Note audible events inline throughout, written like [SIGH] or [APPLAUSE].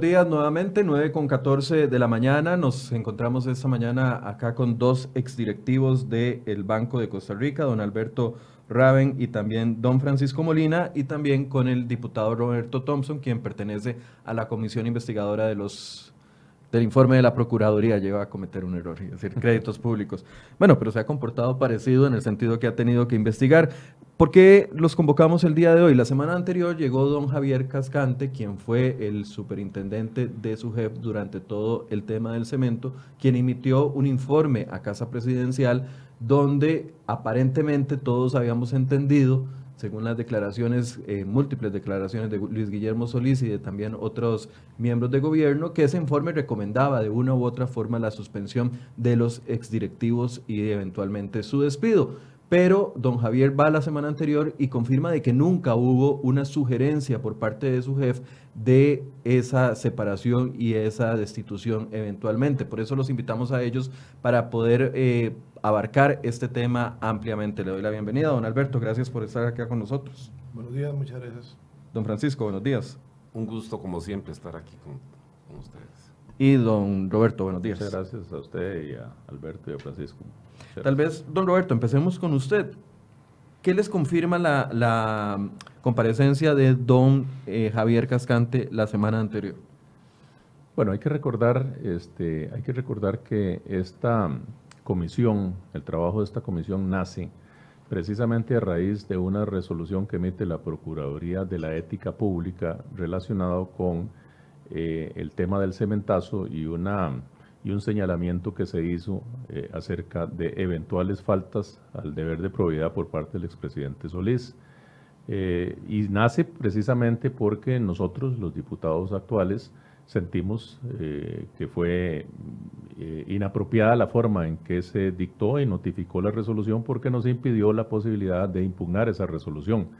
Días nuevamente, 9 con 14 de la mañana. Nos encontramos esta mañana acá con dos exdirectivos del Banco de Costa Rica, don Alberto Raven y también don Francisco Molina, y también con el diputado Roberto Thompson, quien pertenece a la comisión investigadora de los del informe de la Procuraduría llega a cometer un error, es decir, créditos públicos. Bueno, pero se ha comportado parecido en el sentido que ha tenido que investigar. ¿Por qué los convocamos el día de hoy? La semana anterior llegó don Javier Cascante, quien fue el superintendente de su jefe durante todo el tema del cemento, quien emitió un informe a Casa Presidencial donde aparentemente todos habíamos entendido según las declaraciones, eh, múltiples declaraciones de Luis Guillermo Solís y de también otros miembros de gobierno, que ese informe recomendaba de una u otra forma la suspensión de los exdirectivos y eventualmente su despido. Pero don Javier va la semana anterior y confirma de que nunca hubo una sugerencia por parte de su jefe de esa separación y esa destitución eventualmente. Por eso los invitamos a ellos para poder eh, abarcar este tema ampliamente. Le doy la bienvenida, don Alberto. Gracias por estar acá con nosotros. Buenos días, muchas gracias. Don Francisco, buenos días. Un gusto, como siempre, estar aquí con, ustedes. Y don Roberto, buenos días. Muchas gracias a usted y a Alberto y a Francisco. Tal vez, don Roberto, empecemos con usted. ¿Qué les confirma la, comparecencia de don eh, Javier Cascante la semana anterior? Bueno, hay que recordar, este, hay que recordar que esta comisión, el trabajo de esta comisión nace precisamente a raíz de una resolución que emite la Procuraduría de la Ética Pública relacionado con eh, el tema del cementazo y, una, y un señalamiento que se hizo eh, acerca de eventuales faltas al deber de probidad por parte del expresidente Solís. Eh, y nace precisamente porque nosotros, los diputados actuales, sentimos que fue eh, inapropiada la forma en que se dictó y notificó la resolución porque nos impidió la posibilidad de impugnar esa resolución.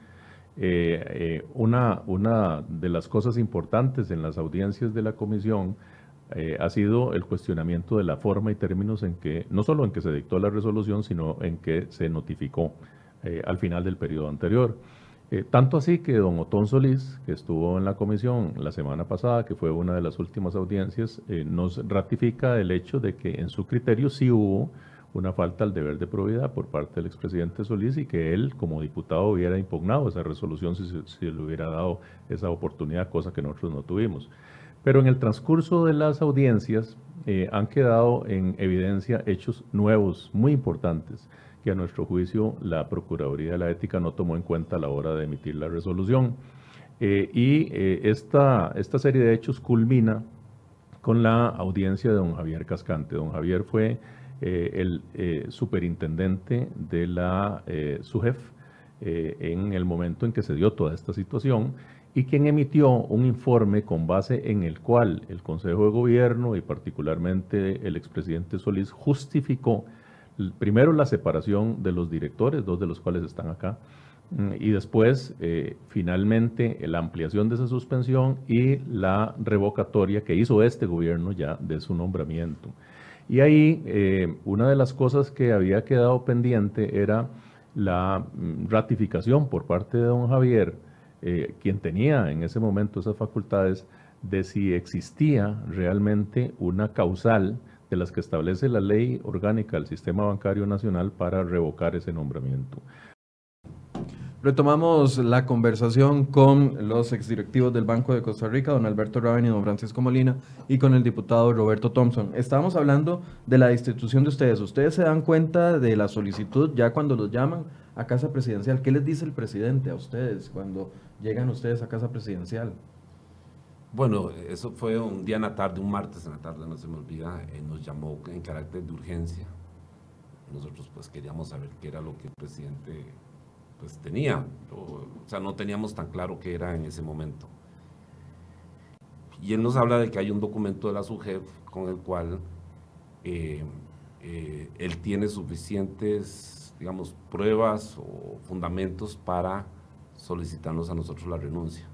Eh, eh, una, una de las cosas importantes en las audiencias de la comisión ha sido el cuestionamiento de la forma y términos en que, no solo en que se dictó la resolución, sino en que se notificó al final del periodo anterior. Eh, tanto así que don Otón Solís, que estuvo en la comisión la semana pasada, que fue una de las últimas audiencias, eh, nos ratifica el hecho de que en su criterio sí hubo una falta al deber de probidad por parte del expresidente Solís y que él como diputado hubiera impugnado esa resolución si, si le hubiera dado esa oportunidad, cosa que nosotros no tuvimos. Pero en el transcurso de las audiencias eh, han quedado en evidencia hechos nuevos, muy importantes a nuestro juicio la Procuraduría de la Ética no tomó en cuenta a la hora de emitir la resolución. Eh, y eh, esta, esta serie de hechos culmina con la audiencia de don Javier Cascante. Don Javier fue eh, el superintendente de la SUGEF en el momento en que se dio toda esta situación y quien emitió un informe con base en el cual el Consejo de Gobierno y particularmente el expresidente Solís justificó primero la separación de los directores, dos de los cuales están acá, mm, y después eh, finalmente la ampliación de esa suspensión y la revocatoria que hizo este gobierno ya de su nombramiento. Y ahí eh, una de las cosas que había quedado pendiente era la mm, ratificación por parte de don Javier, eh, quien tenía en ese momento esas facultades, de si existía realmente una causal de las que establece la ley orgánica del Sistema Bancario Nacional para revocar ese nombramiento. Retomamos la conversación con los exdirectivos del Banco de Costa Rica, don Alberto Raven y don Francisco Molina, y con el diputado Roberto Thompson. Estábamos hablando de la institución de ustedes. ¿Ustedes se dan cuenta de la solicitud ya cuando los llaman a Casa Presidencial? ¿Qué les dice el presidente a ustedes cuando llegan ustedes a Casa Presidencial? Bueno, eso fue un día en la tarde, un martes en la tarde, no se me olvida, eh, nos llamó en carácter de urgencia. Nosotros pues queríamos saber qué era lo que el presidente pues tenía, o, sea, no teníamos tan claro qué era en ese momento. Y él nos habla de que hay un documento de la SUGEF con el cual eh, eh, él tiene suficientes, digamos, pruebas o fundamentos para solicitarnos a nosotros la renuncia.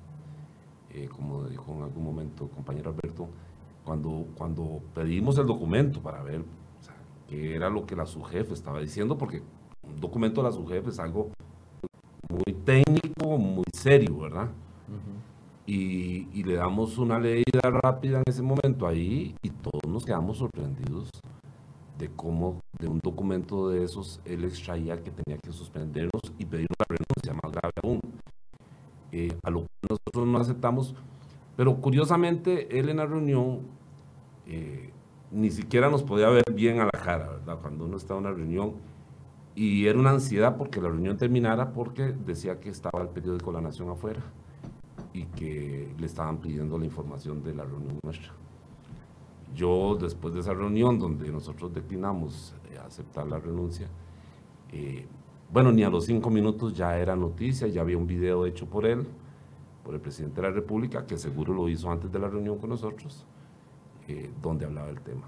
Eh, como dijo en algún momento el compañero Alberto, cuando, cuando pedimos el documento para ver qué era lo que la subjefe estaba diciendo, porque un documento de la subjefe es algo muy técnico, muy serio, ¿verdad? y, le damos una leída rápida en ese momento ahí y todos nos quedamos sorprendidos de cómo de un documento de esos él extraía que tenía que suspendernos y pedir una renuncia más grave aún. A lo que nosotros no aceptamos, pero curiosamente él en la reunión eh, ni siquiera nos podía ver bien a la cara, ¿verdad? Cuando uno estaba en una reunión y era una ansiedad porque la reunión terminara porque decía que estaba el periódico La Nación afuera y que le estaban pidiendo la información de la reunión nuestra. Yo, después de esa reunión donde nosotros declinamos eh, aceptar la renuncia, eh, bueno, ni a los cinco minutos ya era noticia, ya había un video hecho por él, por el presidente de la República, que seguro lo hizo antes de la reunión con nosotros, eh, donde hablaba del tema.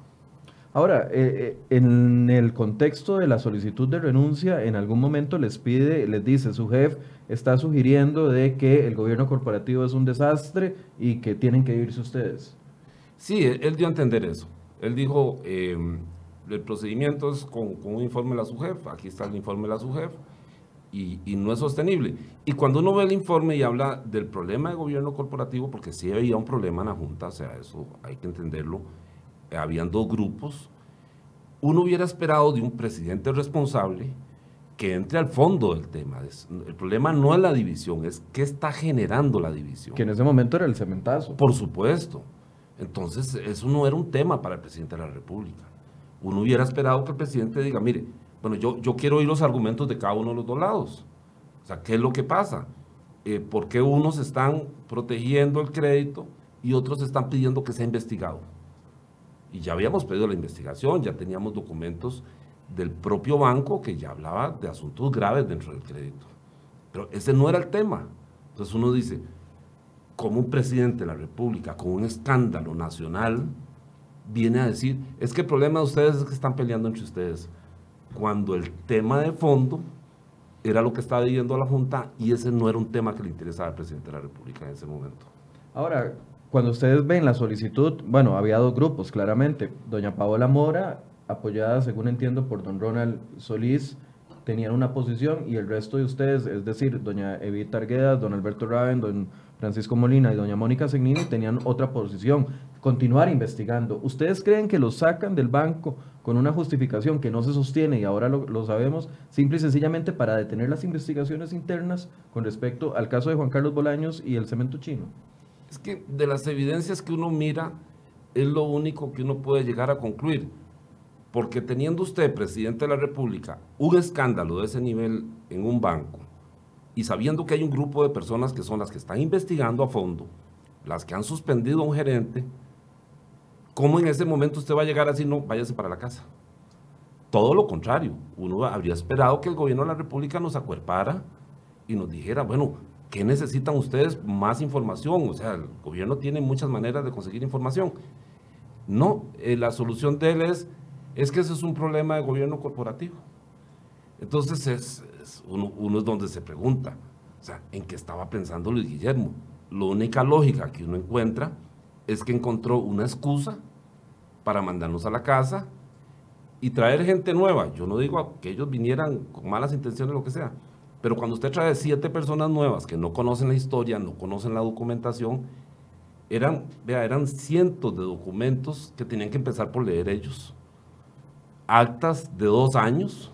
Ahora, en el contexto de la solicitud de renuncia, en algún momento les pide, les dice, su jefe está sugiriendo de que el gobierno corporativo es un desastre y que tienen que irse ustedes. Sí, él, dio a entender eso. Él dijo, em, el procedimiento es con, un informe de la SUGEF, aquí está el informe de la SUGEF, y, y, no es sostenible. Y cuando uno ve el informe y habla del problema de gobierno corporativo, porque sí había un problema en la Junta, o sea, eso hay que entenderlo, habían dos grupos, uno hubiera esperado de un presidente responsable que entre al fondo del tema. El problema no es la división, es qué está generando la división. Que en ese momento era el cementazo. Por supuesto. Entonces, eso no era un tema para el presidente de la República. Uno hubiera esperado que el presidente diga, mire, bueno, yo, yo quiero oír los argumentos de cada uno de los dos lados. O sea, ¿qué es lo que pasa? Eh, ¿Por qué unos están protegiendo el crédito y otros están pidiendo que sea investigado? Y ya habíamos pedido la investigación, ya teníamos documentos del propio banco que ya hablaba de asuntos graves dentro del crédito. Pero ese no era el tema. Entonces uno dice, como un presidente de la República con un escándalo nacional viene a decir, es que el problema de ustedes es que están peleando entre ustedes, cuando el tema de fondo era lo que estaba viviendo la Junta y ese no era un tema que le interesaba al presidente de la República en ese momento. Ahora, cuando ustedes ven la solicitud, bueno, había dos grupos, claramente, doña Paola Mora, apoyada, según entiendo, por don Ronald Solís, tenían una posición y el resto de ustedes, es decir, doña Evita Arguedas, don Alberto Raven, don Francisco Molina y doña Mónica Segnini tenían otra posición, continuar investigando. ¿Ustedes creen que lo sacan del banco con una justificación que no se sostiene y ahora lo, sabemos, simple y sencillamente para detener las investigaciones internas con respecto al caso de Juan Carlos Bolaños y el cemento chino? Es que de las evidencias que uno mira, es lo único que uno puede llegar a concluir. Porque teniendo usted, presidente de la República, un escándalo de ese nivel en un banco, y sabiendo que hay un grupo de personas que son las que están investigando a fondo, las que han suspendido a un gerente, ¿cómo en ese momento usted va a llegar así, no, váyase para la casa? Todo lo contrario, uno habría esperado que el gobierno de la República nos acuerpara y nos dijera, bueno, ¿qué necesitan ustedes? Más información, o sea, el gobierno tiene muchas maneras de conseguir información. No, eh, la solución de él es, es que ese es un problema de gobierno corporativo. Entonces es, uno, es donde se pregunta, o sea, ¿en qué estaba pensando Luis Guillermo? La única lógica que uno encuentra es que encontró una excusa para mandarnos a la casa y traer gente nueva. Yo no digo que ellos vinieran con malas intenciones o lo que sea, pero cuando usted trae siete personas nuevas que no conocen la historia, no conocen la documentación, eran, vea, eran cientos de documentos que tenían que empezar por leer ellos. Actas de dos años,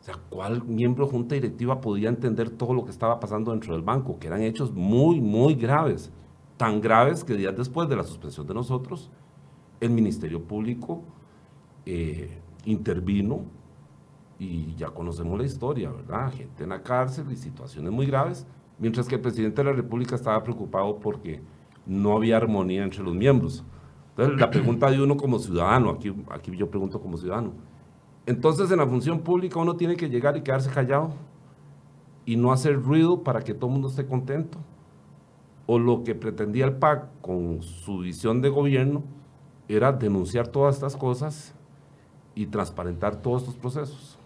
o sea, ¿cuál miembro de junta directiva podía entender todo lo que estaba pasando dentro del banco? Que eran hechos muy, muy graves. Tan graves que días después de la suspensión de nosotros, el Ministerio Público eh, intervino y ya conocemos la historia, ¿verdad? Gente en la cárcel y situaciones muy graves, mientras que el presidente de la República estaba preocupado porque no había armonía entre los miembros. Entonces, la pregunta de uno como ciudadano, aquí, aquí yo pregunto como ciudadano, entonces en la función pública uno tiene que llegar y quedarse callado y no hacer ruido para que todo el mundo esté contento. O lo que pretendía el PAC con su visión de gobierno era denunciar todas estas cosas y transparentar todos estos procesos.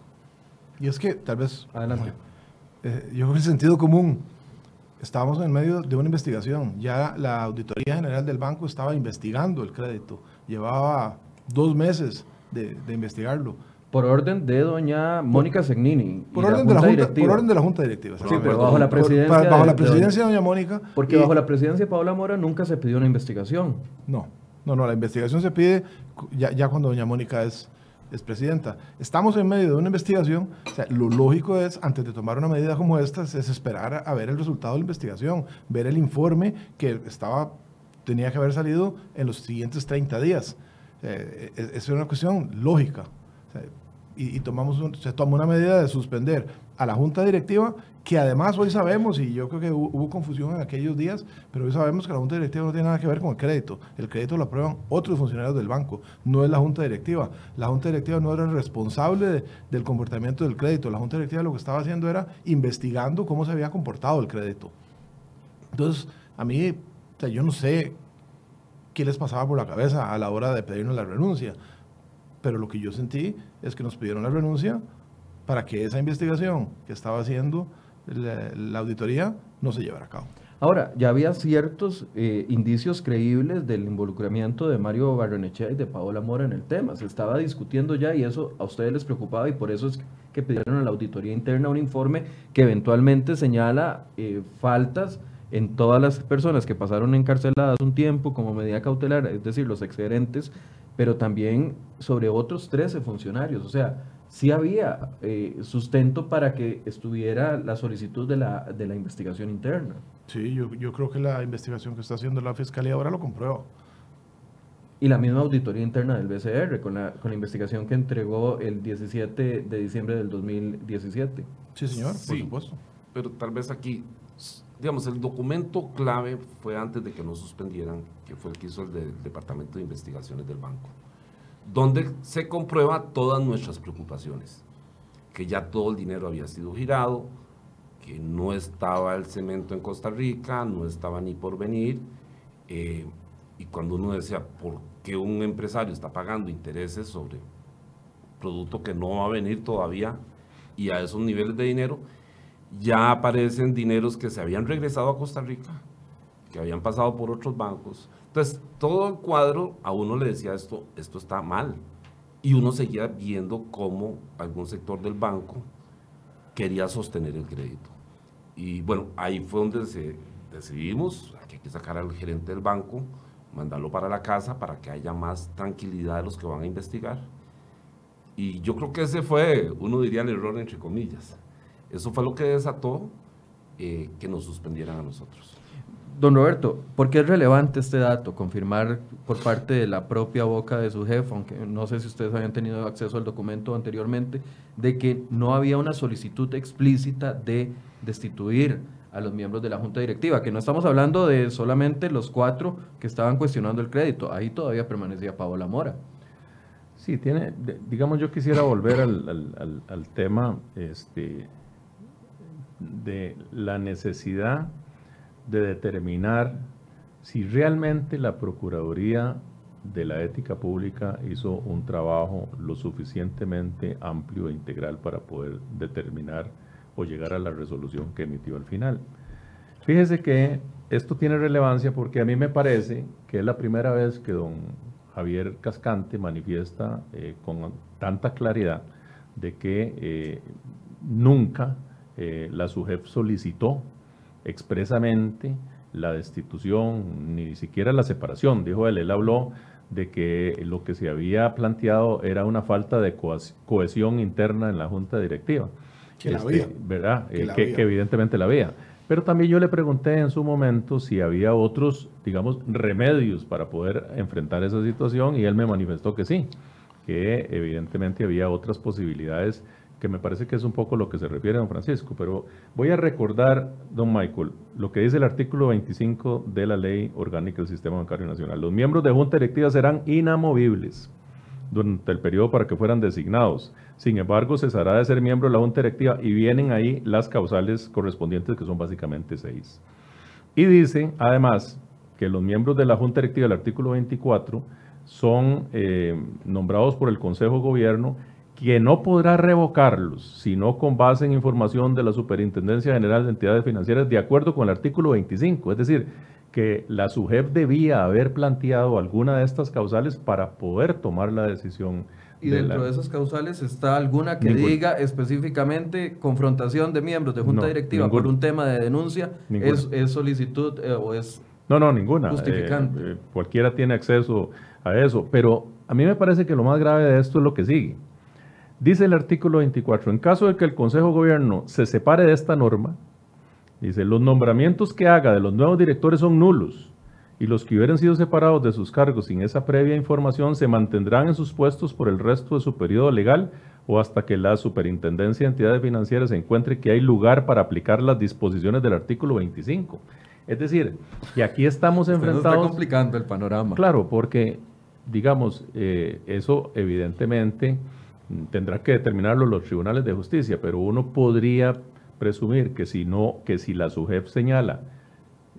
Y es que tal vez, adelante, eh, yo en sentido común, estábamos en medio de una investigación, ya la Auditoría General del Banco estaba investigando el crédito, llevaba dos meses de investigarlo Por orden de doña Mónica Segnini. Por orden, de la junta, por orden de la Junta Directiva. Sí, pero bajo la presidencia. bajo la presidencia de doña, Mónica. Porque bajo la presidencia de Paola Mora nunca se pidió una investigación. No, no, no, la investigación se pide ya, ya cuando doña Mónica es, es presidenta. Estamos en medio de una investigación. O sea, lo lógico es, antes de tomar una medida como esta, es esperar a, ver el resultado de la investigación, ver el informe que estaba, tenía que haber salido en los siguientes 30 días. Eh, es, es una cuestión lógica y, tomamos se tomó una medida de suspender a la junta directiva, que además hoy sabemos, y yo creo que hubo, confusión en aquellos días, pero hoy sabemos que la junta directiva no tiene nada que ver con el crédito. El crédito lo aprueban otros funcionarios del banco, no es la junta directiva. La junta directiva no era responsable del comportamiento del crédito. La junta directiva lo que estaba haciendo era investigando cómo se había comportado el crédito. Entonces, a mí, yo no sé qué les pasaba por la cabeza a la hora de pedirnos la renuncia pero lo que yo sentí es que nos pidieron la renuncia para que esa investigación que estaba haciendo la, auditoría no se llevara a cabo. Ahora, ya había ciertos eh, indicios creíbles del involucramiento de Mario Barrenechea y de Paola Mora en el tema. Se estaba discutiendo ya y eso a ustedes les preocupaba y por eso es que pidieron a la auditoría interna un informe que eventualmente señala eh, faltas en todas las personas que pasaron encarceladas un tiempo como medida cautelar, es decir, los excedentes pero también sobre otros 13 funcionarios. O sea, sí había eh, sustento para que estuviera la solicitud de la, de la investigación interna. Sí, yo, yo, creo que la investigación que está haciendo la Fiscalía ahora lo comprueba. Y la misma auditoría interna del BCR, con la, con la investigación que entregó el 17 de diciembre del 2017. Sí, señor, por supuesto. Pero tal vez aquí digamos, el documento clave fue antes de que nos suspendieran, que fue el que hizo el del Departamento de Investigaciones del Banco, donde se comprueba todas nuestras preocupaciones, que ya todo el dinero había sido girado, que no estaba el cemento en Costa Rica, no estaba ni por venir, eh, y cuando uno decía, ¿por qué un empresario está pagando intereses sobre producto que no va a venir todavía y a esos niveles de dinero? Ya aparecen dineros que se habían regresado a Costa Rica, que habían pasado por otros bancos. Entonces, todo el cuadro a uno le decía esto, esto está mal. Y uno seguía viendo cómo algún sector del banco quería sostener el crédito. Y bueno, ahí fue donde se decidimos que hay que sacar al gerente del banco, mandarlo para la casa para que haya más tranquilidad de los que van a investigar. Y yo creo que ese fue, uno diría el error entre comillas. Eso fue lo que desató eh, que nos suspendieran a nosotros. Don Roberto, ¿por qué es relevante este dato? Confirmar por parte de la propia boca de su jefe, aunque no sé si ustedes habían tenido acceso al documento anteriormente, de que no había una solicitud explícita de destituir a los miembros de la Junta Directiva, que no estamos hablando de solamente los cuatro que estaban cuestionando el crédito, ahí todavía permanecía Paola Mora. Sí, tiene, digamos, yo quisiera volver al, al, al tema este, de la necesidad de determinar si realmente la Procuraduría de la Ética Pública hizo un trabajo lo suficientemente amplio e integral para poder determinar o llegar a la resolución que emitió al final. Fíjese que esto tiene relevancia porque a mí me parece que es la primera vez que don Javier Cascante manifiesta eh, con tanta claridad de que eh, nunca eh, la SUJEF solicitó expresamente la destitución, ni siquiera la separación, dijo él, él habló de que lo que se había planteado era una falta de cohesión interna en la junta directiva. Que la había. Este, ¿Verdad? Que, eh, evidentemente la había. Pero también yo le pregunté en su momento si había otros, digamos, remedios para poder enfrentar esa situación y él me manifestó que sí, que evidentemente había otras posibilidades que me parece que es un poco lo que se refiere a don Francisco, pero voy a recordar, don Michael, lo que dice el artículo 25 de la Ley Orgánica del Sistema Bancario Nacional. Los miembros de Junta Directiva serán inamovibles durante el periodo para que fueran designados. Sin embargo, cesará de ser miembro de la Junta Directiva y vienen ahí las causales correspondientes, que son básicamente seis. Y dice, además, que los miembros de la Junta Directiva del artículo 24 son eh, nombrados por el Consejo de Gobierno que no podrá revocarlos, sino con base en información de la Superintendencia General de Entidades Financieras, de acuerdo con el artículo 25. Es decir, que la SUJEF debía haber planteado alguna de estas causales para poder tomar la decisión ¿Y dentro de esas causales está alguna que diga específicamente confrontación de miembros de junta directiva por un tema de denuncia? Es, solicitud eh, o es no, no, ninguna. Justificante. Eh, cualquiera tiene acceso a eso. Pero a mí me parece que lo más grave de esto es lo que sigue. Dice el artículo 24, en caso de que el Consejo de Gobierno se separe de esta norma, dice, los nombramientos que haga de los nuevos directores son nulos y los que hubieran sido separados de sus cargos sin esa previa información se mantendrán en sus puestos por el resto de su periodo legal o hasta que la Superintendencia de Entidades Financieras encuentre que hay lugar para aplicar las disposiciones del artículo 25. Es decir, que aquí estamos enfrentados... está complicando el panorama. Claro, porque, digamos, eh, eso evidentemente tendrá que determinarlo los tribunales de justicia, pero uno podría presumir que si no, que si la SUJEF señala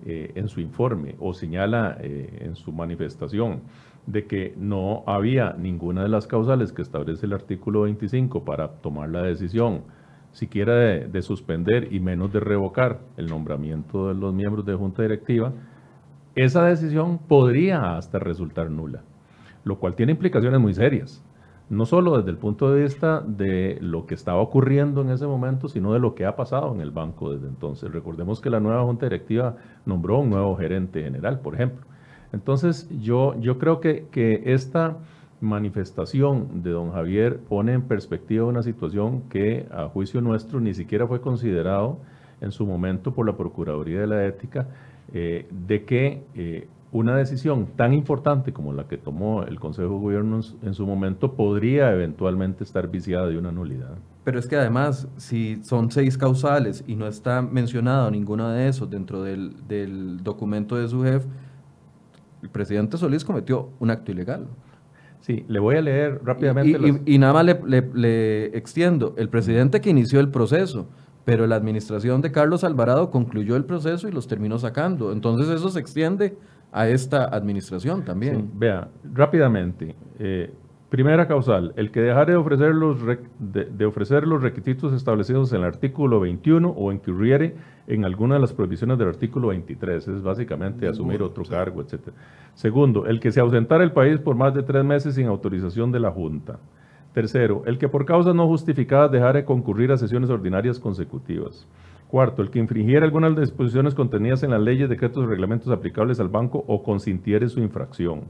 eh, en su informe o señala eh, en su manifestación de que no había ninguna de las causales que establece el artículo 25 para tomar la decisión, siquiera de, de suspender y menos de revocar el nombramiento de los miembros de junta directiva, esa decisión podría hasta resultar nula, lo cual tiene implicaciones muy serias no solo desde el punto de vista de lo que estaba ocurriendo en ese momento, sino de lo que ha pasado en el banco desde entonces. Recordemos que la nueva junta directiva nombró un nuevo gerente general, por ejemplo. Entonces, yo, yo creo que, que esta manifestación de don Javier pone en perspectiva una situación que a juicio nuestro ni siquiera fue considerado en su momento por la Procuraduría de la Ética, eh, de que eh, una decisión tan importante como la que tomó el Consejo de Gobierno en su momento podría eventualmente estar viciada de una nulidad. Pero es que además, si son seis causales y no está mencionado ninguna de esos dentro del, documento de su jefe, el presidente Solís cometió un acto ilegal. Sí, le voy a leer rápidamente. Y, nada más le, le extiendo, el presidente que inició el proceso, pero la administración de Carlos Alvarado concluyó el proceso y los terminó sacando. Entonces eso se extiende a esta administración también. vea, rápidamente. Eh, primera causal, el que dejare de ofrecer, los de, ofrecer los requisitos establecidos en el artículo 21 o incurriere en alguna de las prohibiciones del artículo 23, es básicamente asumir otro cargo, etc. Segundo, el que se ausentara el país por más de tres meses sin autorización de la Junta. Tercero, el que por causas no justificadas dejare de concurrir a sesiones ordinarias consecutivas. Cuarto, el que infringiera algunas de las disposiciones contenidas en las leyes, decretos o reglamentos aplicables al banco o consintiere su infracción.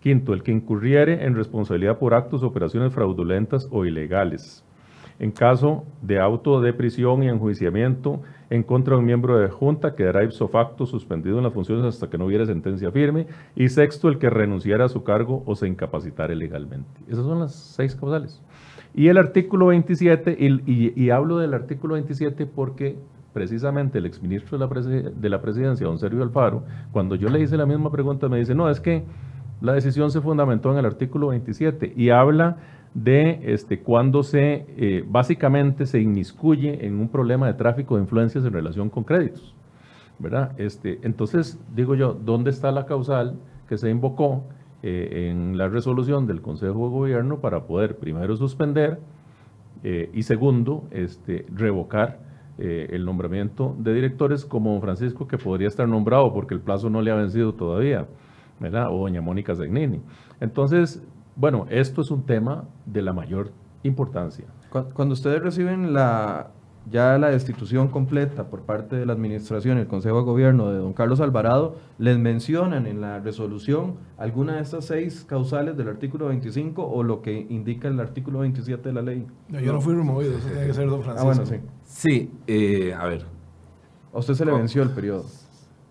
Quinto, el que incurriere en responsabilidad por actos o operaciones fraudulentas o ilegales. En caso de auto de prisión y enjuiciamiento en contra de un miembro de junta, quedará ipso facto suspendido en las funciones hasta que no hubiera sentencia firme. Y sexto, el que renunciara a su cargo o se incapacitare legalmente. Esas son las seis causales. Y el artículo 27, y, y hablo del artículo 27 porque precisamente el exministro de la, de la presidencia, don Sergio Alfaro, cuando yo le hice la misma pregunta, me dice, no, es que la decisión se fundamentó en el artículo 27 y habla de este, cuando se, eh, básicamente se inmiscuye en un problema de tráfico de influencias en relación con créditos. ¿verdad? Este, entonces, digo yo, ¿dónde está la causal que se invocó eh, en la resolución del Consejo de Gobierno para poder, primero, suspender eh, y segundo, este, revocar eh, el nombramiento de directores como don Francisco, que podría estar nombrado porque el plazo no le ha vencido todavía, ¿verdad? O doña Mónica Zagnini. Entonces, bueno, esto es un tema de la mayor importancia. Cuando ustedes reciben la, ya la destitución completa por parte de la administración y el Consejo de Gobierno de don Carlos Alvarado, les mencionan en la resolución alguna de estas seis causales del artículo 25 o lo que indica el artículo 27 de la ley. No, yo no fui removido, eso tiene que ser don Francisco. Ah, bueno, sí. Sí, eh, a ver. ¿A usted se le venció el periodo?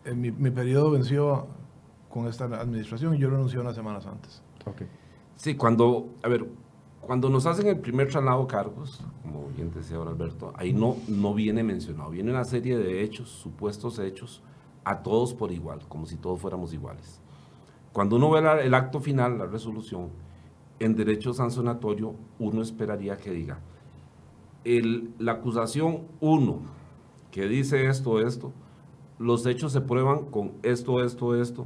Eh, mi, mi, periodo venció con esta administración y yo renunció unas semanas antes. Okay. Sí, cuando, a ver, cuando nos hacen el primer traslado cargos, como bien decía ahora Alberto, ahí no, no viene mencionado, viene una serie de hechos, supuestos hechos, a todos por igual, como si todos fuéramos iguales. Cuando uno ve el acto final, la resolución, en derecho sancionatorio, uno esperaría que diga, la acusación 1, que dice esto, esto, los hechos se prueban con esto, esto, esto,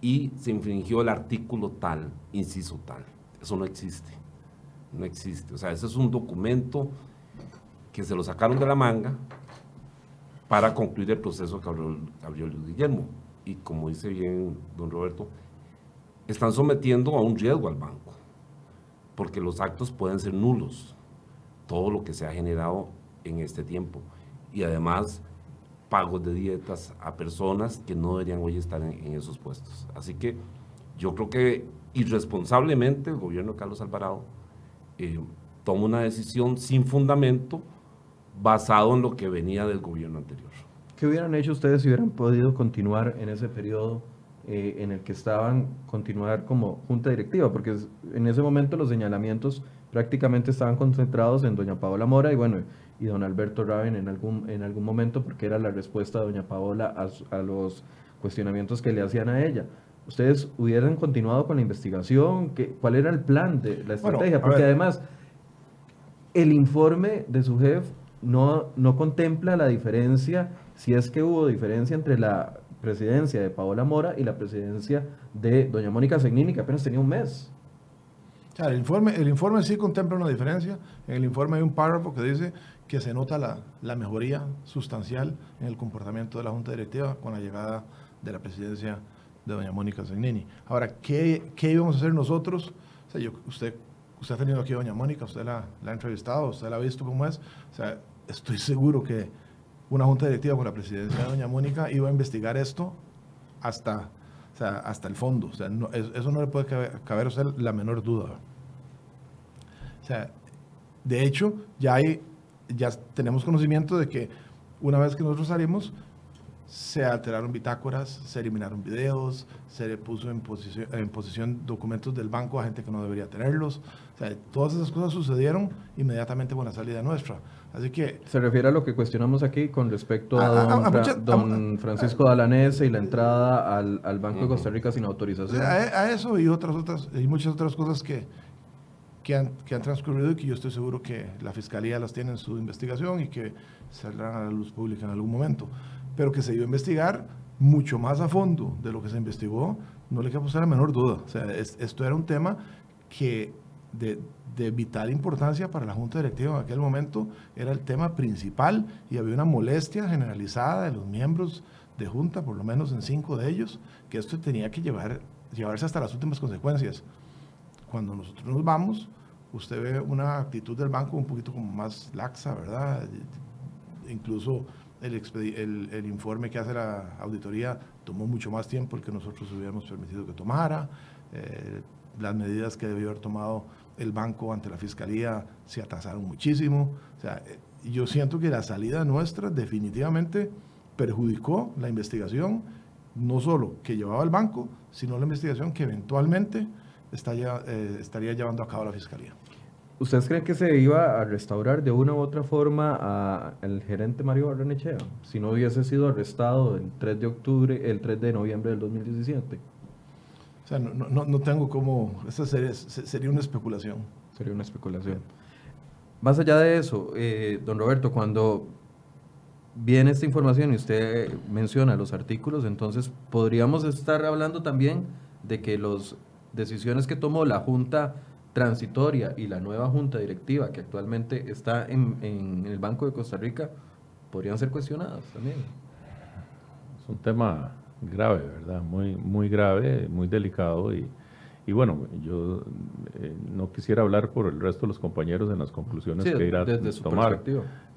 y se infringió el artículo tal, inciso tal. Eso no existe no existe. O sea, ese es un documento que se lo sacaron de la manga para concluir el proceso que abrió, Luis Guillermo. Y como dice bien don Roberto, están sometiendo a un riesgo al banco. porque los actos pueden ser nulos, todo lo que se ha generado en este tiempo. Y además, pagos de dietas a personas que no deberían hoy estar en, esos puestos. Así que yo creo que irresponsablemente el gobierno de Carlos Alvarado eh, toma una decisión sin fundamento basado en lo que venía del gobierno anterior. ¿Qué hubieran hecho ustedes si hubieran podido continuar en ese periodo eh, en el que estaban, continuar como junta directiva? Porque en ese momento los señalamientos prácticamente estaban concentrados en doña Paola Mora y bueno, y don Alberto Raven en algún, en algún momento porque era la respuesta de doña Paola a, a los cuestionamientos que le hacían a ella. ¿Ustedes hubieran continuado con la investigación? ¿Qué, ¿Cuál era el plan de la estrategia? porque además, el informe de su jefe no, no contempla la diferencia, si es que hubo diferencia entre la presidencia de Paola Mora y la presidencia de doña Mónica Segnini, que apenas tenía un mes. el, informe, el informe sí contempla una diferencia. En el informe hay un párrafo que dice que se nota la, la mejoría sustancial en el comportamiento de la Junta Directiva con la llegada de la presidencia de doña Mónica Segnini. Ahora, ¿qué, qué íbamos a hacer nosotros? O sea, yo, usted usted ha tenido aquí a doña Mónica, usted la, ha entrevistado, usted la ha visto cómo es. O sea, estoy seguro que una junta directiva con la presidencia de doña Mónica iba a investigar esto hasta, o sea, hasta el fondo. O sea, eso no le puede caber, a usted la menor duda. O sea, de hecho, ya, hay, ya tenemos conocimiento de que una vez que nosotros salimos, se alteraron bitácoras, se eliminaron videos, se le puso en posición, en posición documentos del banco a gente que no debería tenerlos. O sea, todas esas cosas sucedieron inmediatamente con la salida nuestra. Así que... Se refiere a lo que cuestionamos aquí con respecto a, don, Francisco Dalanese y la entrada al, al Banco de Costa Rica sin autorización. A, eso y otras otras y muchas otras cosas que, que han, que han transcurrido y que yo estoy seguro que la Fiscalía las tiene en su investigación y que saldrán a la luz pública en algún momento pero que se iba a investigar mucho más a fondo de lo que se investigó, no le queda la menor duda. O sea, esto era un tema que de, de, vital importancia para la Junta Directiva en aquel momento, era el tema principal y había una molestia generalizada de los miembros de Junta, por lo menos en cinco de ellos, que esto tenía que llevar, llevarse hasta las últimas consecuencias. Cuando nosotros nos vamos, usted ve una actitud del banco un poquito como más laxa, ¿verdad? Incluso el, informe que hace la auditoría tomó mucho más tiempo el que nosotros hubiéramos permitido que tomara. Eh, las medidas que debió haber tomado el banco ante la fiscalía se atrasaron muchísimo. O sea, eh, yo siento que la salida nuestra definitivamente perjudicó la investigación, no solo que llevaba el banco, sino la investigación que eventualmente está eh, estaría llevando a cabo la fiscalía. ¿Ustedes creen que se iba a restaurar de una u otra forma al gerente Mario Barrenechea si no hubiese sido arrestado el 3 de octubre, el 3 de noviembre del 2017? O sea, no, no, no tengo como... Esa sería, sería una especulación. Sería una especulación. Más allá de eso, eh, don Roberto, cuando viene esta información y usted menciona los artículos, entonces podríamos estar hablando también de que las decisiones que tomó la Junta transitoria y la nueva junta directiva que actualmente está en, en, el Banco de Costa Rica podrían ser cuestionadas también. Es un tema grave, ¿verdad? Muy, muy grave, muy delicado y, y bueno, yo eh, no quisiera hablar por el resto de los compañeros en las conclusiones que irá a tomar,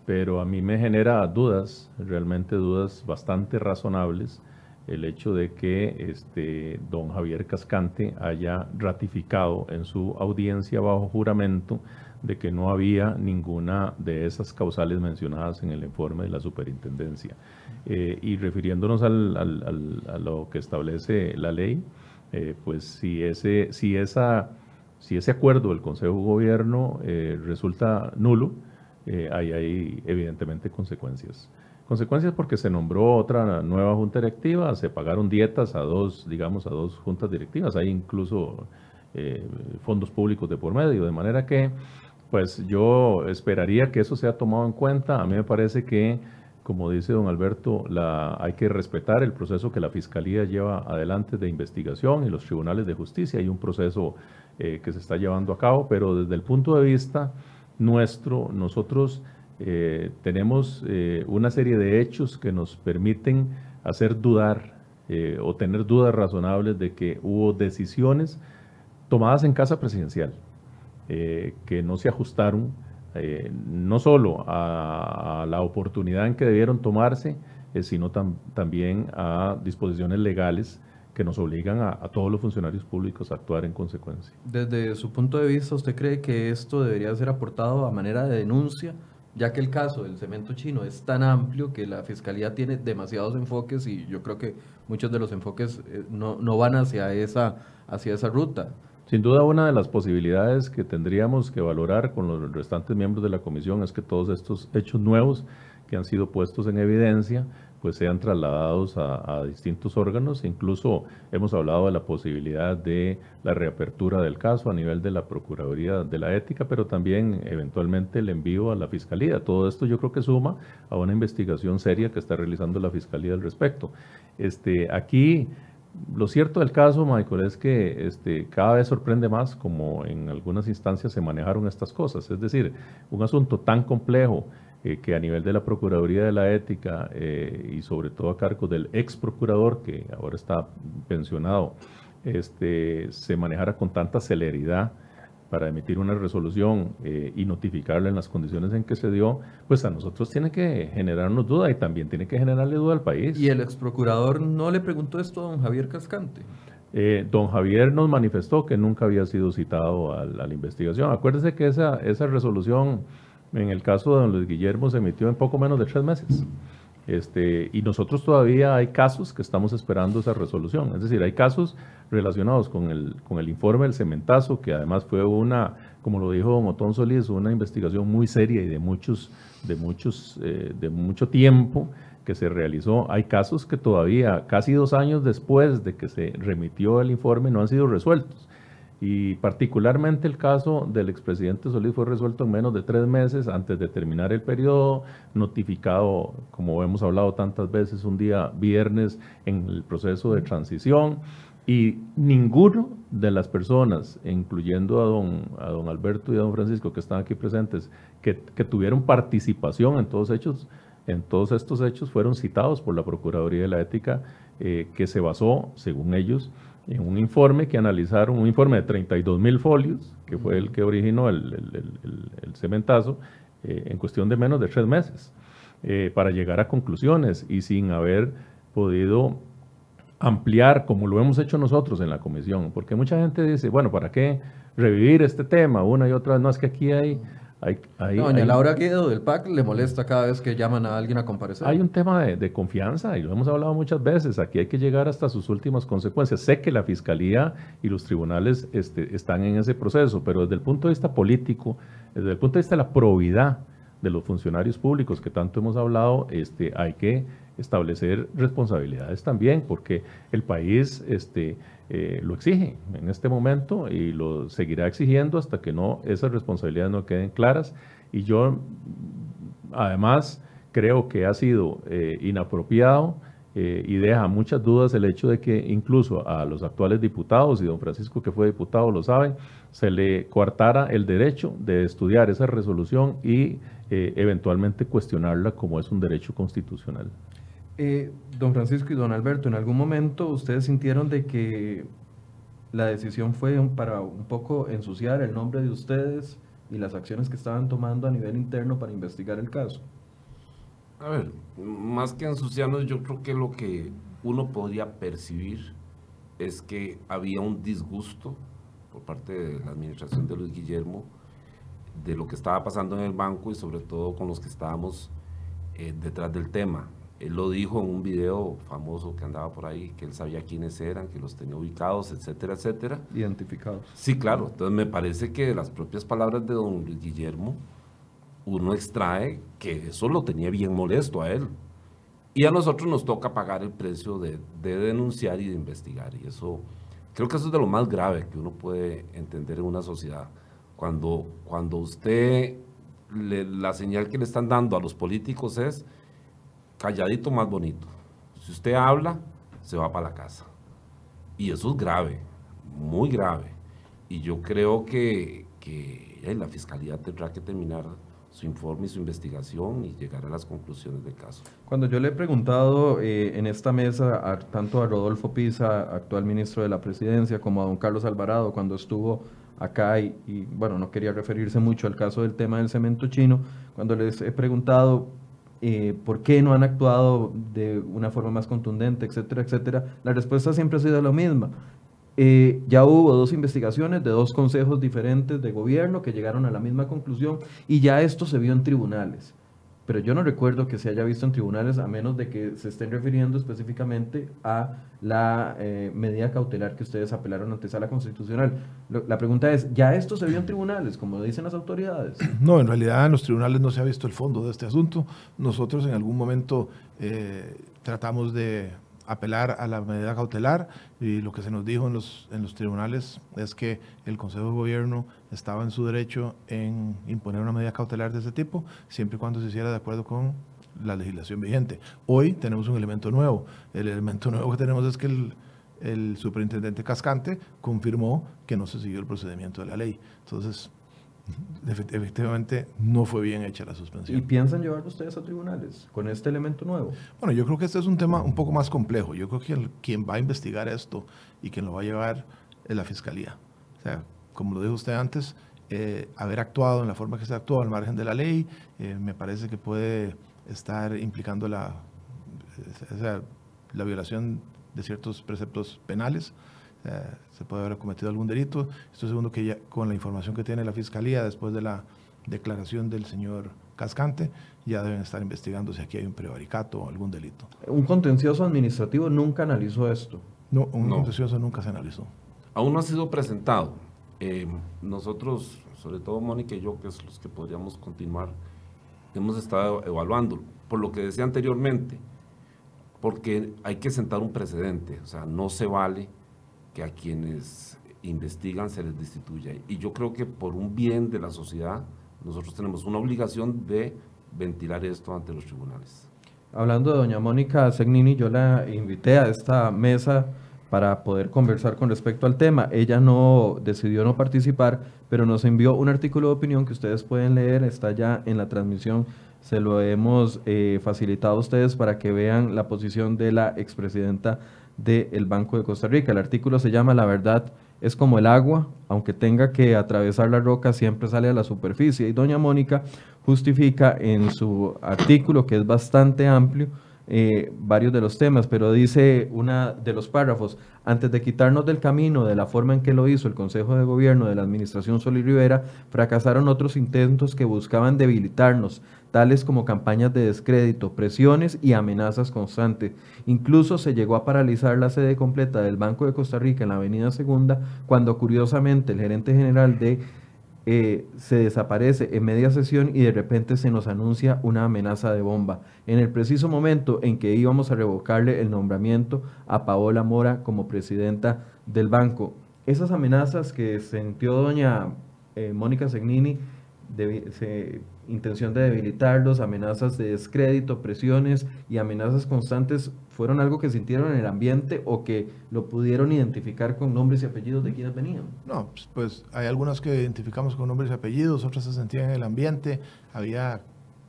pero a mí me genera dudas, realmente dudas bastante razonables el hecho de que este, don Javier Cascante haya ratificado en su audiencia bajo juramento de que no había ninguna de esas causales mencionadas en el informe de la superintendencia. Eh, y refiriéndonos al, a lo que establece la ley, eh, pues si ese, si, esa, si ese acuerdo del Consejo de Gobierno eh, resulta nulo, ahí hay evidentemente consecuencias. Consecuencias porque se nombró otra nueva junta directiva, se pagaron dietas a dos, digamos, a dos juntas directivas, hay incluso eh, fondos públicos de por medio, de manera que, pues yo esperaría que eso sea tomado en cuenta. A mí me parece que, como dice don Alberto, la, hay que respetar el proceso que la Fiscalía lleva adelante de investigación y los tribunales de justicia. Hay un proceso eh, que se está llevando a cabo, pero desde el punto de vista nuestro, nosotros eh, tenemos eh, una serie de hechos que nos permiten hacer dudar eh, o tener dudas razonables de que hubo decisiones tomadas en casa presidencial. que no se ajustaron no solo a, la oportunidad en que debieron tomarse, sino también a disposiciones legales que nos obligan a, todos los funcionarios públicos a actuar en consecuencia. Desde su punto de vista, ¿usted cree que esto debería ser aportado a manera de denuncia, ya que el caso del cemento chino es tan amplio que la Fiscalía tiene demasiados enfoques y yo creo que muchos de los enfoques eh, no, no van hacia esa, hacia esa ruta? Sin duda, una de las posibilidades que tendríamos que valorar con los restantes miembros de la comisión es que todos estos hechos nuevos que han sido puestos en evidencia pues sean trasladados a, distintos órganos. Incluso hemos hablado de la posibilidad de la reapertura del caso a nivel de la Procuraduría de la Ética, pero también eventualmente el envío a la Fiscalía. Todo esto yo creo que suma a una investigación seria que está realizando la Fiscalía al respecto. Este, aquí lo cierto del caso, Michael, es que este, cada vez sorprende más como en algunas instancias se manejaron estas cosas. Es decir, un asunto tan complejo eh, que a nivel de la Procuraduría de la Ética eh, y sobre todo a cargo del ex procurador, que ahora está pensionado, este, se manejara con tanta celeridad para emitir una resolución eh, y notificarla en las condiciones en que se dio, pues a nosotros tiene que generarnos duda y también tiene que generarle duda al país. ¿Y el ex procurador no le preguntó esto a don Javier Cascante? Eh, don Javier nos manifestó que nunca había sido citado a, la investigación. Acuérdese que esa, esa resolución, en el caso de don Luis Guillermo, se emitió en poco menos de tres meses. Este, y nosotros todavía hay casos que estamos esperando esa resolución. Es decir, hay casos relacionados con el, con el informe del cementazo, que además fue una, como lo dijo don Otón Solís, una investigación muy seria y de, muchos, de, muchos, eh, de mucho tiempo que se realizó. Hay casos que todavía, casi dos años después de que se remitió el informe, no han sido resueltos. Y particularmente el caso del expresidente Solís fue resuelto en menos de tres meses antes de terminar el periodo, notificado, como hemos hablado tantas veces, un día viernes en el proceso de transición. Y ninguno de las personas, incluyendo a don, a don Alberto y a don Francisco que están aquí presentes, que, tuvieron participación en todos, hechos, en todos estos hechos, fueron citados por la Procuraduría de la Ética, eh, que se basó, según ellos, en un informe que analizaron, un informe de 32 mil folios, que fue el que originó el, cementazo, eh, en cuestión de menos de tres meses, eh, para llegar a conclusiones y sin haber podido ampliar como lo hemos hecho nosotros en la comisión, porque mucha gente dice, bueno, ¿para qué revivir este tema una y otra vez? No, es que aquí hay no, doña Laura Guido del PAC le molesta cada vez que llaman a alguien a comparecer. Hay un tema de, confianza y lo hemos hablado muchas veces. Aquí hay que llegar hasta sus últimas consecuencias. Sé que la Fiscalía y los tribunales este, están en ese proceso, pero desde el punto de vista político, desde el punto de vista de la probidad de los funcionarios públicos que tanto hemos hablado, este, hay que establecer responsabilidades también, porque el país este, eh, lo exige en este momento y lo seguirá exigiendo hasta que no esas responsabilidades no queden claras. Y yo, además, creo que ha sido eh, inapropiado eh, y deja muchas dudas el hecho de que incluso a los actuales diputados, y don Francisco que fue diputado lo sabe, se le coartara el derecho de estudiar esa resolución y eventualmente cuestionarla como es un derecho constitucional. Eh, don Francisco y don Alberto, ¿en algún momento ustedes sintieron de que la decisión fue para un poco ensuciar el nombre de ustedes y las acciones que estaban tomando a nivel interno para investigar el caso? A ver, más que ensuciarnos, yo creo que lo que uno podría percibir es que había un disgusto por parte de la administración de Luis Guillermo de lo que estaba pasando en el banco y sobre todo con los que estábamos eh, detrás del tema. Él lo dijo en un video famoso que andaba por ahí, que él sabía quiénes eran, que los tenía ubicados, etcétera, etcétera. Identificados. Sí, claro. Entonces me parece que de las propias palabras de don Guillermo, uno extrae que eso lo tenía bien molesto a él. Y a nosotros nos toca pagar el precio de, denunciar y de investigar. Y eso, creo que eso es de lo más grave que uno puede entender en una sociedad. Cuando, cuando usted, la señal que le están dando a los políticos es calladito más bonito. Si usted habla, se va para la casa. Y eso es grave, muy grave. Y yo creo que, la fiscalía tendrá que terminar su informe y su investigación y llegar a las conclusiones del caso. Cuando yo le he preguntado eh, en esta mesa tanto a Rodolfo Pisa, actual ministro de la Presidencia, como a don Carlos Alvarado, cuando estuvo acá y, y, bueno, no quería referirse mucho al caso del tema del cemento chino, cuando les he preguntado eh, por qué no han actuado de una forma más contundente, etcétera, etcétera, la respuesta siempre ha sido la misma. Eh, ya hubo dos investigaciones de dos consejos diferentes de gobierno que llegaron a la misma conclusión y ya esto se vio en tribunales pero yo no recuerdo que se haya visto en tribunales a menos de que se estén refiriendo específicamente a la eh, medida cautelar que ustedes apelaron ante sala constitucional. la pregunta es, ¿ya esto se vio en tribunales, como dicen las autoridades? [CLEARS THROAT] No, en realidad en los tribunales no se ha visto el fondo de este asunto. Nosotros en algún momento eh, tratamos de apelar a la medida cautelar y lo que se nos dijo en los, en los tribunales es que el Consejo de Gobierno estaba en su derecho en imponer una medida cautelar de ese tipo, siempre y cuando se hiciera de acuerdo con la legislación vigente. Hoy tenemos un elemento nuevo. El elemento [LAUGHS] nuevo que tenemos es que el, el superintendente Cascante confirmó que no se siguió el procedimiento de la ley. Entonces, efectivamente no fue bien hecha la suspensión. ¿Y piensan llevarlo ustedes a tribunales con este elemento nuevo? Bueno, yo creo que este es un tema un poco más complejo. Yo creo que quien va a investigar esto y quien lo va a llevar es la fiscalía. O sea, como lo dijo usted antes, eh, haber actuado en la forma que se actuó al margen de la ley, eh, me parece que puede estar implicando la, la violación de ciertos preceptos penales. Eh, se puede haber cometido algún delito. Estoy segundo que ya con la información que tiene la Fiscalía después de la declaración del señor Cascante, ya deben estar investigando si aquí hay un prevaricato o algún delito. ¿Un contencioso administrativo nunca analizó esto? No, un contencioso nunca se analizó. Aún no ha sido presentado. Eh, nosotros, sobre todo Mónica y yo, que es los que podríamos continuar, hemos estado evaluando. Por lo que decía anteriormente, porque hay que sentar un precedente, o sea, no se vale que a quienes investigan se les destituya. Y yo creo que por un bien de la sociedad, nosotros tenemos una obligación de ventilar esto ante los tribunales. Hablando de doña Mónica Segnini, yo la invité a esta mesa para poder conversar con respecto al tema. Ella no decidió no participar, pero nos envió un artículo de opinión que ustedes pueden leer, está ya en la transmisión, se lo hemos eh, facilitado a ustedes para que vean la posición de la expresidenta del Banco de Costa Rica. El artículo se llama La verdad es como el agua, aunque tenga que atravesar la roca, siempre sale a la superficie. Y doña Mónica justifica en su artículo, que es bastante amplio, eh, varios de los temas, pero dice una de los párrafos, antes de quitarnos del camino de la forma en que lo hizo el Consejo de Gobierno de la Administración Sol Rivera, fracasaron otros intentos que buscaban debilitarnos, tales como campañas de descrédito, presiones y amenazas constantes. Incluso se llegó a paralizar la sede completa del Banco de Costa Rica en la Avenida Segunda, cuando curiosamente el gerente general de eh, se desaparece en media sesión y de repente se nos anuncia una amenaza de bomba. En el preciso momento en que íbamos a revocarle el nombramiento a Paola Mora como presidenta del banco. Esas amenazas que sintió doña eh, Mónica Segnini, se intención de debilitarlos, amenazas de descrédito, presiones y amenazas constantes fueron algo que sintieron en el ambiente o que lo pudieron identificar con nombres y apellidos de quienes venían? No, pues, pues hay algunas que identificamos con nombres y apellidos, otras se sentían en el ambiente, había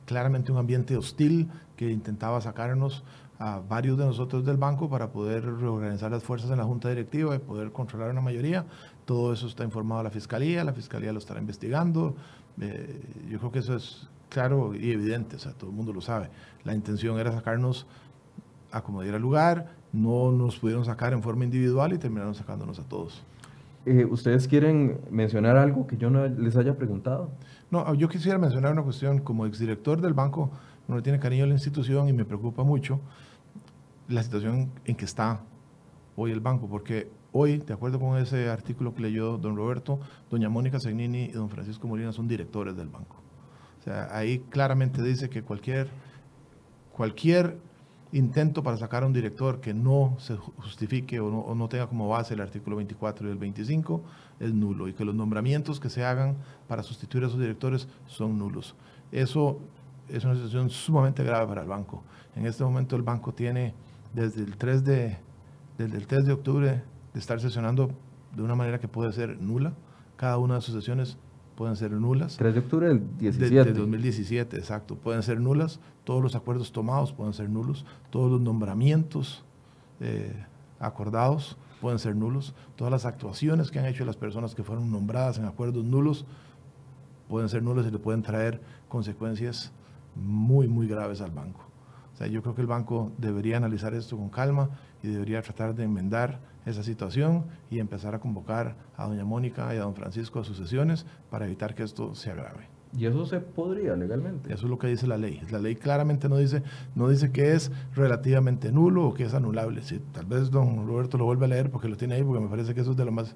claramente un ambiente hostil que intentaba sacarnos a varios de nosotros del banco para poder reorganizar las fuerzas en la junta directiva y poder controlar una mayoría. Todo eso está informado a la fiscalía, la fiscalía lo estará investigando, eh, yo creo que eso es claro y evidente, o sea, todo el mundo lo sabe. La intención era sacarnos a como diera lugar, no nos pudieron sacar en forma individual y terminaron sacándonos a todos. Eh, ¿Ustedes quieren mencionar algo que yo no les haya preguntado? No, yo quisiera mencionar una cuestión. Como exdirector del banco, uno tiene cariño a la institución y me preocupa mucho la situación en que está hoy el banco, porque Hoy, de acuerdo con ese artículo que leyó don Roberto, doña Mónica Segnini y don Francisco Molina son directores del banco. O sea, ahí claramente dice que cualquier, cualquier intento para sacar a un director que no se justifique o no, tenga como base el artículo 24 y el 25 es nulo y que los nombramientos que se hagan para sustituir a esos directores son nulos. Eso es una situación sumamente grave para el banco. En este momento el banco tiene desde el 3 de, desde el 3 de octubre de estar sesionando de una manera que puede ser nula cada una de sus sesiones pueden ser nulas. 3 de octubre del De, 17. de 2017, exacto. Pueden ser nulas. Todos los acuerdos tomados pueden ser nulos. Todos los nombramientos eh, acordados pueden ser nulos. Todas las actuaciones que han hecho las personas que fueron nombradas en acuerdos nulos pueden ser nulas y le pueden traer consecuencias muy, muy graves al banco. O sea, yo creo que el banco debería analizar esto con calma y debería tratar de enmendar esa situación y empezar a convocar a doña Mónica y a don Francisco a sus sesiones para evitar que esto se agrave. Y eso se podría legalmente. Eso es lo que dice la ley. La ley claramente no dice, no dice que es relativamente nulo o que es anulable. Si, tal vez don Roberto lo vuelve a leer porque lo tiene ahí, porque me parece que eso es de, lo más,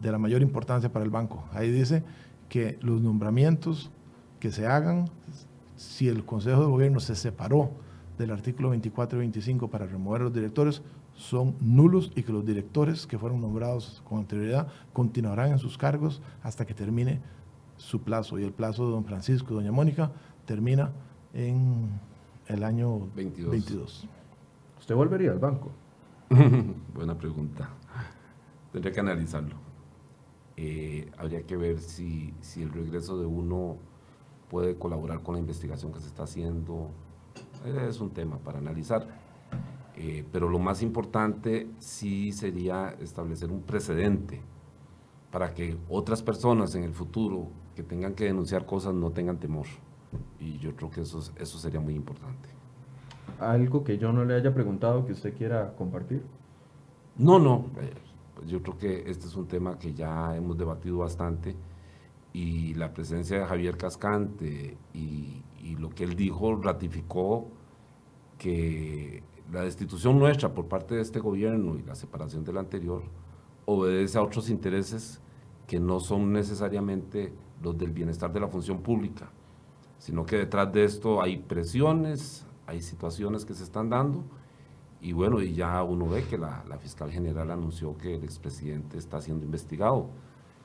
de la mayor importancia para el banco. Ahí dice que los nombramientos que se hagan, si el Consejo de Gobierno se separó del artículo 24 y 25 para remover a los directores, son nulos y que los directores que fueron nombrados con anterioridad continuarán en sus cargos hasta que termine su plazo. Y el plazo de don Francisco y doña Mónica termina en el año 22. 22. ¿Usted volvería al banco? [LAUGHS] Buena pregunta. Tendría que analizarlo. Eh, habría que ver si, si el regreso de uno puede colaborar con la investigación que se está haciendo. Es un tema para analizar. Eh, pero lo más importante sí sería establecer un precedente para que otras personas en el futuro que tengan que denunciar cosas no tengan temor. Y yo creo que eso, es- eso sería muy importante. Algo que yo no le haya preguntado que usted quiera compartir. No, no. eh, pues yo creo que este es un tema que ya hemos debatido bastante y la presencia de Javier Cascante y, y lo que él dijo ratificó que la destitución nuestra por parte de este gobierno y la separación del anterior obedece a otros intereses que no son necesariamente los del bienestar de la función pública, sino que detrás de esto hay presiones, hay situaciones que se están dando y bueno, y ya uno ve que la, fiscal general anunció que el expresidente está siendo investigado.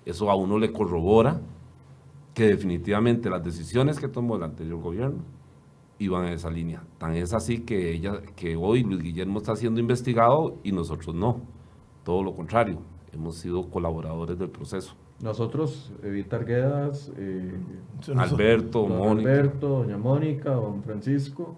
Eso a uno le corrobora que definitivamente las decisiones que tomó el anterior gobierno iban en esa línea. Tan es así que, ella, que hoy Luis Guillermo está siendo investigado y nosotros no. Todo lo contrario, hemos sido colaboradores del proceso. Nosotros, Evita Arguedas, eh, Alberto, don Mónica. Alberto, doña Mónica, don Francisco,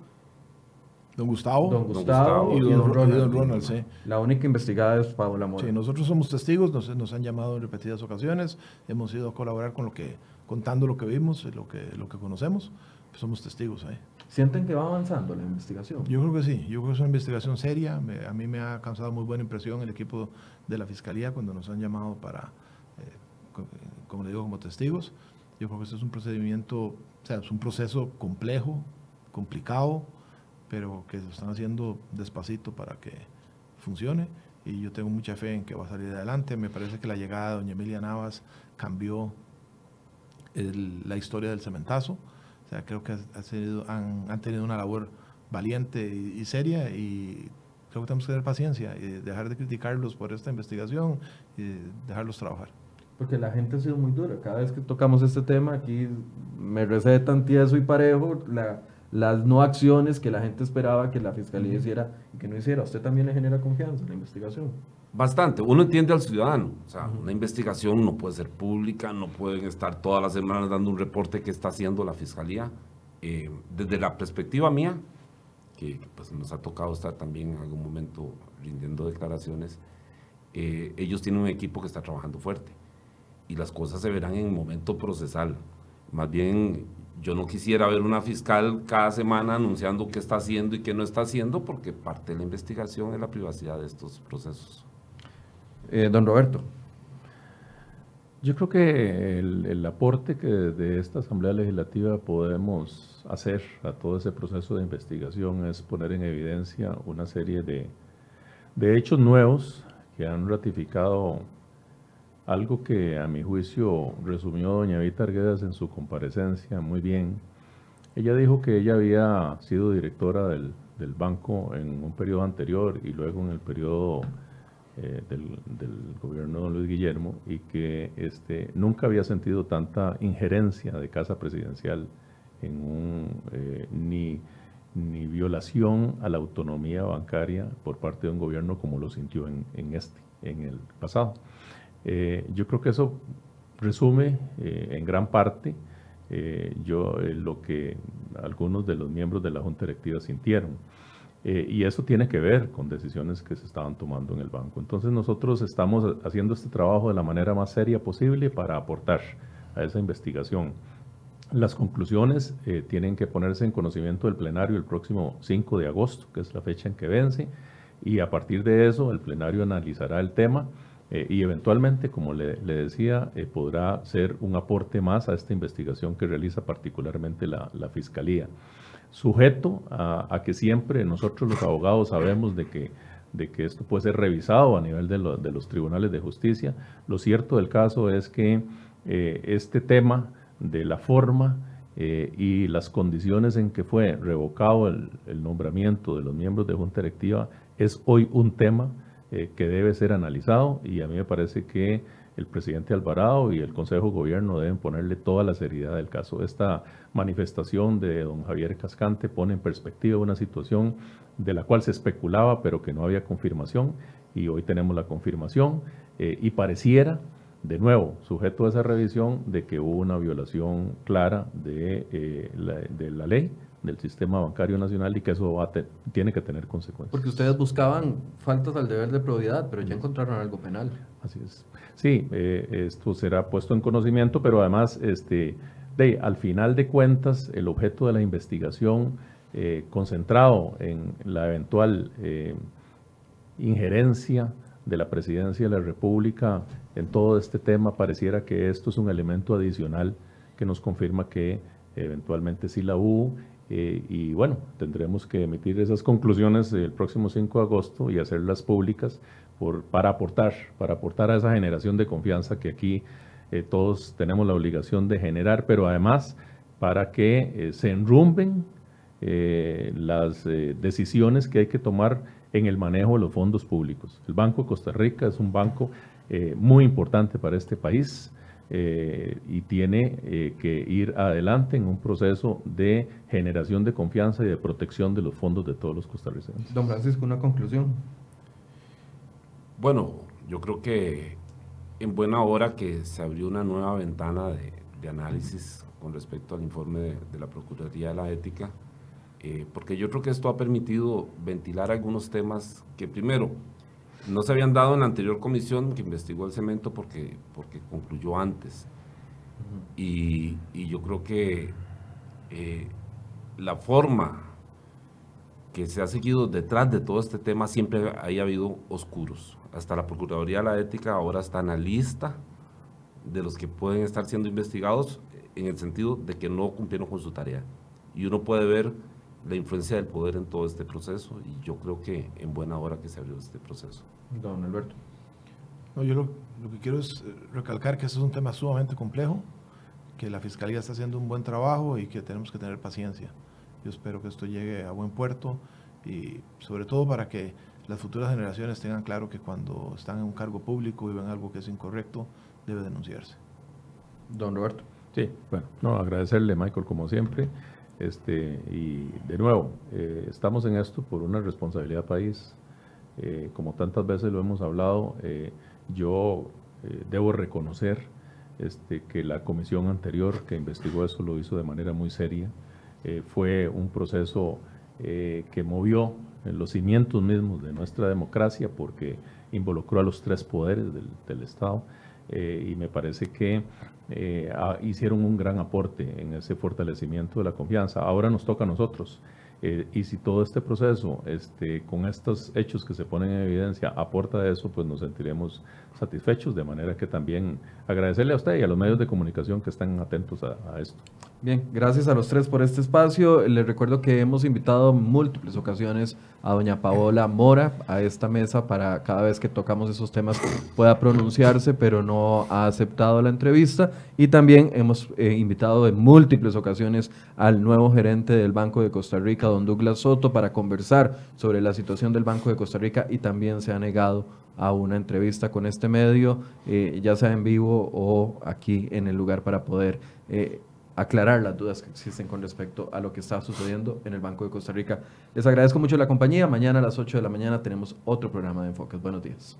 Don Gustavo. don don Gustavo, Gustavo y don, Ro- y don Ronald, Ronald. sí. La única investigada es Paola Mora. Sí, nosotros somos testigos, nos, nos han llamado en repetidas ocasiones, hemos ido a colaborar con lo que, contando lo que vimos, lo que, lo que conocemos, pues somos testigos ahí. ¿Sienten que va avanzando la investigación? Yo creo que sí, yo creo que es una investigación seria, a mí me ha causado muy buena impresión el equipo de la Fiscalía cuando nos han llamado para, eh, co- como le digo, como testigos. Yo creo que este es un procedimiento, o sea, es un proceso complejo, complicado, pero que lo están haciendo despacito para que funcione y yo tengo mucha fe en que va a salir adelante. Me parece que la llegada de doña Emilia Navas cambió la historia del cementazo. Sea, creo que ha sido- han, han tenido una labor valiente y, y seria y creo que tenemos que tener paciencia y dejar de criticarlos por esta investigación y dejarlos trabajar. Porque la gente ha sido muy dura. Cada vez que tocamos este tema, aquí me recetan tieso y parejo la- las no acciones que la gente esperaba que la fiscalía hiciera y que no hiciera. ¿A usted también le genera confianza en la investigación? Bastante. Uno entiende al ciudadano. O sea, una investigación no puede ser pública, no pueden estar todas las semanas dando un reporte que está haciendo la fiscalía. Eh, desde la perspectiva mía, que pues, nos ha tocado estar también en algún momento rindiendo declaraciones, eh, ellos tienen un equipo que está trabajando fuerte y las cosas se verán en momento procesal. Más bien, yo no quisiera ver una fiscal cada semana anunciando qué está haciendo y qué no está haciendo, porque parte de la investigación es la privacidad de estos procesos. Eh, don Roberto. Yo creo que el, aporte que de esta Asamblea Legislativa podemos hacer a todo ese proceso de investigación es poner en evidencia una serie de, de hechos nuevos que han ratificado algo que a mi juicio resumió doña Vita Arguedas en su comparecencia muy bien. Ella dijo que ella había sido directora del, del banco en un periodo anterior y luego en el periodo eh, del, del gobierno de don Luis Guillermo y que este, nunca había sentido tanta injerencia de casa presidencial en un, eh, ni, ni violación a la autonomía bancaria por parte de un gobierno como lo sintió en, en este, en el pasado. Eh, yo creo que eso resume en gran parte yo, lo que algunos de los miembros de la Junta Directiva sintieron. Y eso tiene que ver con decisiones que se estaban tomando en el banco. Entonces nosotros estamos haciendo este trabajo de la manera más seria posible para aportar a esa investigación. Las conclusiones eh, tienen que ponerse en conocimiento del plenario el próximo 5 de agosto, que es la fecha en que vence, y a partir de eso el plenario analizará el tema eh, y eventualmente, como le, decía, eh, podrá ser un aporte más a esta investigación que realiza particularmente la, Fiscalía. Sujeto a, que siempre nosotros los abogados sabemos de que, de que esto puede ser revisado a nivel de, de los tribunales de justicia, lo cierto del caso es que eh, este tema de la forma eh, y las condiciones en que fue revocado el, nombramiento de los miembros de Junta Directiva es hoy un tema eh, que debe ser analizado y a mí me parece que el presidente Alvarado y el Consejo Gobierno deben ponerle toda la seriedad del caso. Esta manifestación de don Javier Cascante pone en perspectiva una situación de la cual se especulaba pero que no había confirmación y hoy tenemos la confirmación y pareciera de nuevo, sujeto a esa revisión de que hubo una violación clara de, eh, la ley del sistema bancario nacional y que eso va tiene que tener consecuencias. Porque ustedes buscaban faltas al deber de probidad, pero ya encontraron algo penal. Así es. Sí, eh, esto será puesto en conocimiento, pero además, este, de, al final de cuentas, el objeto de la investigación eh, concentrado en la eventual injerencia de la presidencia de la República en todo este tema, pareciera que esto es un elemento adicional que nos confirma que eventualmente sí la hubo. Eh, y bueno, tendremos que emitir esas conclusiones el próximo 5 de agosto y hacerlas públicas para, aportar, para aportar a esa generación de confianza que aquí eh, todos tenemos la obligación de generar, pero además para que eh, se enrumben las decisiones que hay que tomar en el manejo de los fondos públicos. El Banco de Costa Rica es un banco muy importante para este país eh, y tiene eh, que ir adelante en un proceso de generación de confianza y de protección de los fondos de todos los costarricenses. Don Francisco, una conclusión. Bueno, yo creo que en buena hora que se abrió una nueva ventana de, análisis con respecto al informe de, de la Procuraduría de la Ética eh, porque yo creo que esto ha permitido ventilar algunos temas que primero no se habían dado en la anterior comisión que investigó el cemento porque, porque concluyó antes. y, yo creo que eh, la forma que se ha seguido detrás de todo este tema siempre ha habido oscuros. Hasta la Procuraduría de la Ética ahora está en la lista de los que pueden estar siendo investigados en el sentido de que no cumplieron con su tarea. Y uno puede ver la influencia del poder en todo este proceso y yo creo que en buena hora que se abrió este proceso. Don Alberto. No, yo lo, lo que quiero es eh, recalcar que este es un tema sumamente complejo, que la Fiscalía está haciendo un buen trabajo y que tenemos que tener paciencia. Yo espero que esto llegue a buen puerto y sobre todo para que las futuras generaciones tengan claro que cuando están en un cargo público y ven algo que es incorrecto, debe denunciarse. Don Roberto. Sí, bueno, no, agradecerle, Michael, como siempre. Este, y de nuevo, eh, estamos en esto por una responsabilidad país. Eh, como tantas veces lo hemos hablado, eh, yo debo reconocer este, que la comisión anterior que investigó eso lo hizo de manera muy seria. fue un proceso que movió los cimientos mismos de nuestra democracia porque involucró a los tres poderes del, del Estado y me parece que eh, hicieron un gran aporte en ese fortalecimiento de la confianza. Ahora nos toca a nosotros. Eh, y si todo este proceso, este, con estos hechos que se ponen en evidencia, aporta eso, pues nos sentiremos satisfechos, de manera que también agradecerle a usted y a los medios de comunicación que están atentos a, esto. Bien, gracias a los tres por este espacio. Les recuerdo que hemos invitado en múltiples ocasiones a doña Paola Mora a esta mesa para cada vez que tocamos esos temas pueda pronunciarse, pero no ha aceptado la entrevista. Y también hemos eh, invitado en múltiples ocasiones al nuevo gerente del Banco de Costa Rica, don Douglas Soto, para conversar sobre la situación del Banco de Costa Rica y también se ha negado a una entrevista con este medio, eh, ya sea en vivo o aquí en el lugar para poder... Eh, aclarar las dudas que existen con respecto a lo que está sucediendo en el Banco de Costa Rica. Les agradezco mucho la compañía. Mañana a las 8 de la mañana tenemos otro programa de Enfoques. Buenos días.